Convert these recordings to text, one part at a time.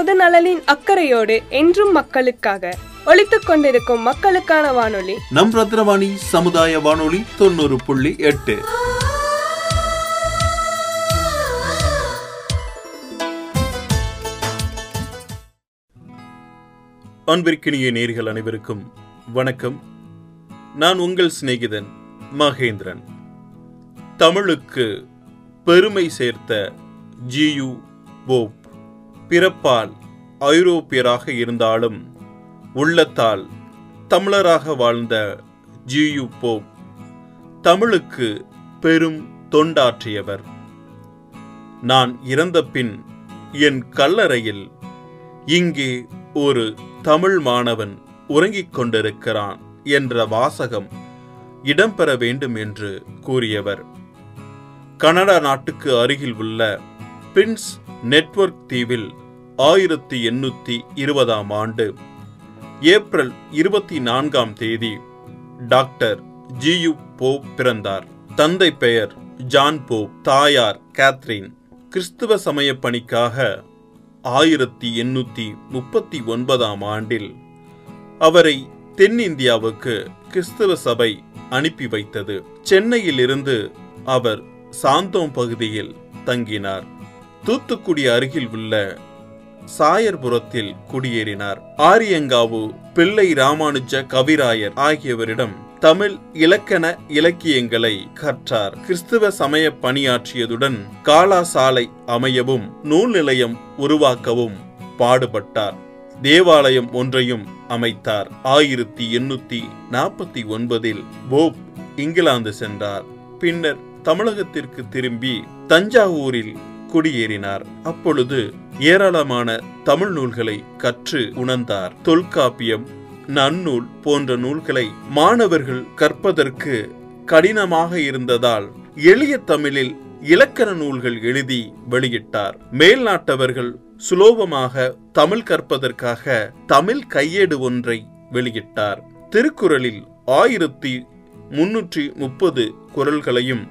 பொது நலனின் அக்கறையோடு என்றும் மக்களுக்காக ஒலித்துக் கொண்டிருக்கும் மக்களுக்கான வானொலி. நம் ரத்னவாணி சமுதாய வானொலி தொண்ணூறு புள்ளி எட்டு. அன்பிற்கினிய நேர்கள் அனைவருக்கும் வணக்கம். நான் உங்கள் சிநேகிதன் மகேந்திரன். தமிழுக்கு பெருமை சேர்த்த ஜியு போப் பிறப்பால் ஐரோப்பியராக இருந்தாலும் உள்ளத்தால் தமிழராக வாழ்ந்த ஜியு போப் தமிழுக்கு பெரும் தொண்டாற்றியவர். நான் இறந்த பின் என் கல்லறையில் இங்கே ஒரு தமிழ் மாணவன் உறங்கிக் கொண்டிருக்கிறான் என்ற வாசகம் இடம்பெற வேண்டும் என்று கூறியவர். கனடா நாட்டுக்கு அருகில் உள்ள பிரின்ஸ் நெட்வொர்க் தீவில் ஆயிரத்தி எண்ணூத்தி இருபதாம் ஆண்டு ஏப்ரல் இருபத்தி நான்காம் தேதி டாக்டர் ஜியு போப் பிறந்தார். தந்தை பெயர் ஜான் போப் தாயார் கேத்ரின். கிறிஸ்துவ சமய பணிக்காக ஆயிரத்தி எண்ணூத்தி முப்பத்தி ஒன்பதாம் ஆண்டில் அவரை தென்னிந்தியாவுக்கு கிறிஸ்தவ சபை அனுப்பி வைத்தது. சென்னையில் இருந்து அவர் சாந்தோம் பகுதியில் தங்கினார். தூத்துக்குடி அருகில் உள்ள சாயர்புரத்தில் குடியேறினார். ஆரியங்காவு பிள்ளை ராமானுஜ கவிராயர் ஆகியவரிடம் தமிழ் இலக்கண இலக்கியங்களை கற்றார். கிறிஸ்துவ சமய பணியாற்றியதுடன் காலாசாலை அமையவும் நூல் நிலையம் உருவாக்கவும் பாடுபட்டார். தேவாலயம் ஒன்றையும் அமைத்தார். ஆயிரத்தி எண்ணூத்தி நாற்பத்தி ஒன்பதில் போப் இங்கிலாந்து சென்றார். பின்னர் தமிழகத்திற்கு திரும்பி தஞ்சாவூரில் குடியேறினார். அப்பொழுது ஏராளமான தமிழ் நூல்களை கற்று உணர்ந்தார். தொல்காப்பியம் நன்னூல் போன்ற நூல்களை மாணவர்கள் கற்பதற்கு கடினமாக இருந்ததால் எளிய தமிழில் இலக்கண நூல்கள் எழுதி வெளியிட்டார். மேல்நாட்டவர்கள் சுலோபமாக தமிழ் கற்பதற்காக தமிழ் கையேடு ஒன்றை வெளியிட்டார். திருக்குறளில் ஆயிரத்தி முன்னூற்றி முப்பது குரல்களையும்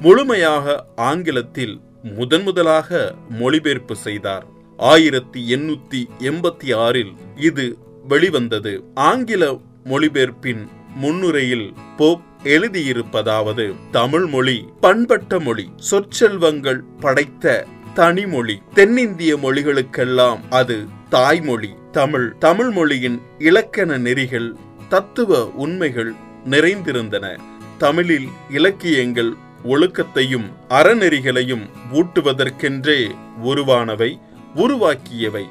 முழுமையாக ஆங்கிலத்தில் முதன் முதலாக மொழிபெயர்ப்பு செய்தார். ஆயிரத்தி எண்ணூத்தி எண்பத்தி ஆறில் இது வெளிவந்தது. ஆங்கில மொழிபெயர்ப்பின் முன்னுரையில் போப் எழுதியிருப்பதாவது தமிழ் மொழி பண்பட்ட மொழி சொற்செல்வங்கள் படைத்த தனிமொழி தென்னிந்திய மொழிகளுக்கெல்லாம் அது தாய்மொழி தமிழ். தமிழ் மொழியின் இலக்கண நெறிகள் தத்துவ உண்மைகள் நிறைந்திருந்தன. தமிழில் இலக்கியங்கள் ஒழுக்கத்தையும் அறநெறிகளையும் ஊட்டுவதற்கென்றே உருவானவை உருவாக்கியவை.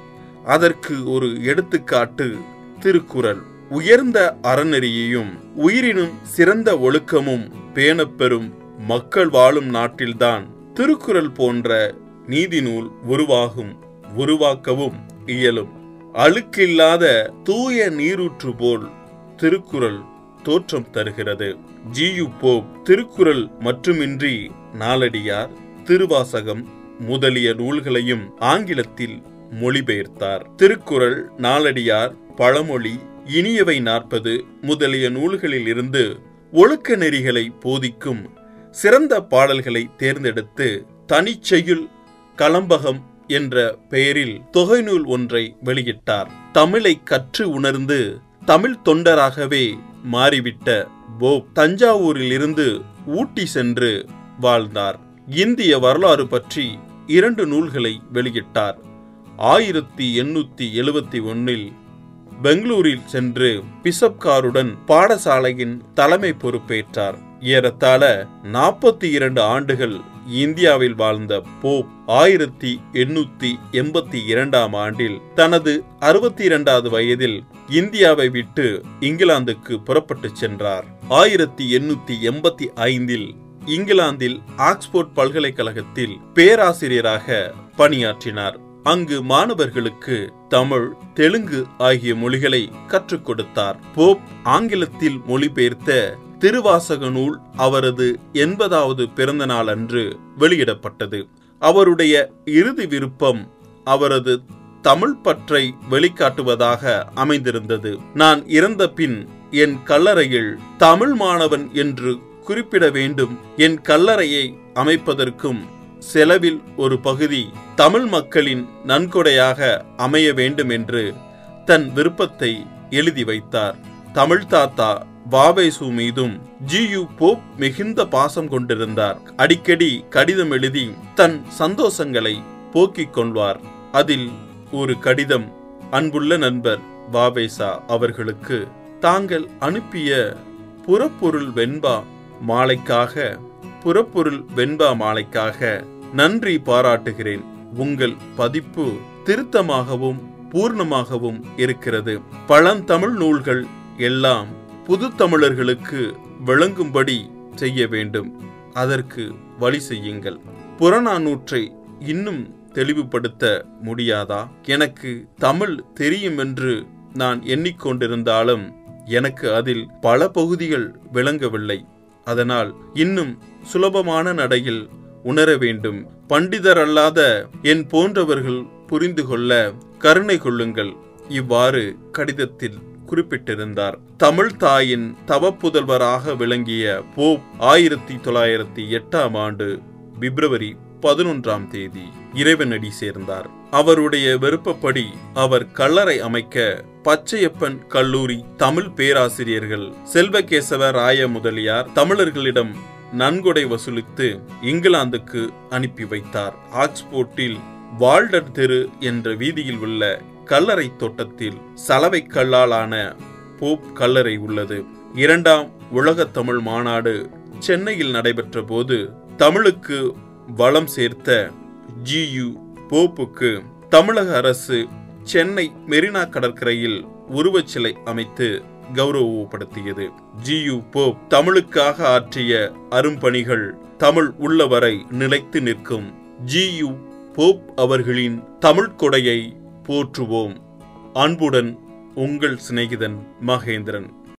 அதற்கு ஒரு எடுத்துக்காட்டு திருக்குறள். உயர்ந்த அறநெறியையும் உயிரினும் சிறந்த ஒழுக்கமும் பேணப்பெறும் மக்கள் வாழும் நாட்டில்தான் திருக்குறள் போன்ற நீதி நூல் உருவாகும் உருவாக்கவும் இயலும். அழுக்கில்லாத தூய நீரூற்று போல் திருக்குறள் தோற்றம் தருகிறது. ஜியு போப் திருக்குறள் மட்டுமின்றி நாலடியார் திருவாசகம் முதலிய நூல்களையும் ஆங்கிலத்தில் மொழிபெயர்த்தார். திருக்குறள் நாலடியார் பழமொழி இனியவை நாற்பது முதலிய நூல்களில் இருந்து ஒழுக்க நெறிகளை போதிக்கும் சிறந்த பாடல்களை தேர்ந்தெடுத்து தனிச்செயுள் கலம்பகம் என்ற பெயரில் தொகைநூல் ஒன்றை வெளியிட்டார். தமிழை கற்று உணர்ந்து தமிழ் தொண்டராகவே மாறிவிட்ட போப் தஞ்சாவூரில் இருந்து ஊட்டி சென்று வாழ்ந்தார். இந்திய வரலாறு பற்றி இரண்டு நூல்களை வெளியிட்டார். ஆயிரத்தி எண்ணூத்தி எழுபத்தி ஒன்னில் பெங்களூரில் சென்று பிசப்காருடன் பாடசாலையின் தலைமை பொறுப்பேற்றார். ஏறத்தாழ நாற்பத்தி இரண்டு ஆண்டுகள் இந்தியாவில் வாழ்ந்த போப் ஆயிரத்தி எண்ணூத்தி எண்பத்தி இரண்டாம் ஆண்டில் தனது அறுபத்தி இரண்டாவது வயதில் இந்தியாவை விட்டு இங்கிலாந்துக்கு புறப்பட்டு சென்றார். ஆயிரத்தி எண்ணூத்தி எண்பத்தி ஐந்தில் இங்கிலாந்தில் ஆக்ஸ்போர்ட் பல்கலைக்கழகத்தில் பேராசிரியராக பணியாற்றினார். அங்கு மாணவர்களுக்கு தமிழ் தெலுங்கு ஆகிய மொழிகளை கற்றுக் கொடுத்தார். போப் ஆங்கிலத்தில் மொழிபெயர்த்த திருவாசக நூல் அவரது எண்பதாவது பிறந்த நாள் அன்று வெளியிடப்பட்டது. அவருடைய இறுதி விருப்பம் அவரது தமிழ் பற்றை வெளிக்காட்டுவதாக அமைந்திருந்தது. நான் இறந்த பின் என் கல்லறையில் தமிழ் மாணவன் என்று குறிப்பிட வேண்டும். என் கல்லறையை அமைப்பதற்கும் செலவில் ஒரு பகுதி தமிழ் மக்களின் நன்கொடையாக அமைய வேண்டும் என்று தன் விருப்பத்தை எழுதி வைத்தார். தமிழ் தாத்தா வாவேசு மீதும் ஜியு போப் மிகுந்த பாசம் கொண்டிருந்தார். அடிக்கடி கடிதம் எழுதி தன் சந்தோஷங்களை போக்கிக் கொள்வார். அதில் ஒரு கடிதம் அன்புள்ள நண்பர் வாவேசா அவர்களுக்கு தாங்கள் அனுப்பிய புறப்பொருள் வெண்பா மாலைக்காக புறப்பொருள் வெண்பா மாலைக்காக நன்றி பாராட்டுகிறேன். உங்கள் பதிப்பு திருத்தமாகவும் பூர்ணமாகவும் இருக்கிறது. பழந்தமிழ் நூல்கள் எல்லாம் புது தமிழர்களுக்கு விளங்கும்படி செய்ய வேண்டும். அதற்கு வழி செய்யுங்கள். புறநானூற்றை இன்னும் தெளிவுபடுத்த முடியாதா? எனக்கு தமிழ் தெரியும் என்று நான் எண்ணிக்கொண்டிருந்தாலும் எனக்கு அதில் பல பகுதிகள் விளங்கவில்லை. அதனால் இன்னும் சுலபமான நடையில் உணர வேண்டும். பண்டிதர் அல்லாத என் போன்றவர்கள் புரிந்து கொள்ள கருணை கொள்ளுங்கள். இவ்வாறு கடிதத்தில் குறிப்பிட்டிருந்தார். தமிழ் தாயின் தவப்புதல்வராக விளங்கிய போப் ஆயிரத்தி தொள்ளாயிரத்தி எட்டாம் ஆண்டு பிப்ரவரி பதினொன்றாம் தேதி இறைவனடி சேர்ந்தார். அவருடைய விருப்பப்படி அவர் கல்லறை அமைக்க பச்சையப்பன் கல்லூரி தமிழ் பேராசிரியர்கள் செல்வகேசவ ராய முதலியார் தமிழர்களிடம் நன்கொடை வசூலித்து இங்கிலாந்துக்கு அனுப்பி வைத்தார். ஆக்ஸ்போர்ட்டில் வால்டர் தெரு என்ற வீதியில் உள்ள கல்லறை தோட்டத்தில் சலவை கல்லாலான போப் கல்லறை உள்ளது. இரண்டாம் உலக தமிழ் மாநாடு சென்னையில் நடைபெற்ற போது தமிழுக்கு வளம் சேர்த்த ஜியு போப்புக்கு தமிழக அரசு சென்னை மெரினா கடற்கரையில் உருவச்சிலை அமைத்து கௌரவப்படுத்தியது. ஜியு போப் தமிழுக்காக ஆற்றிய அரும்பணிகள் தமிழ் உள்ளவரை நிலைத்து நிற்கும் ஜியு போப் அவர்களின் தமிழ் கொடையை போற்றுவோம். அன்புடன் உங்கள் சிநேகிதன் மகேந்திரன்.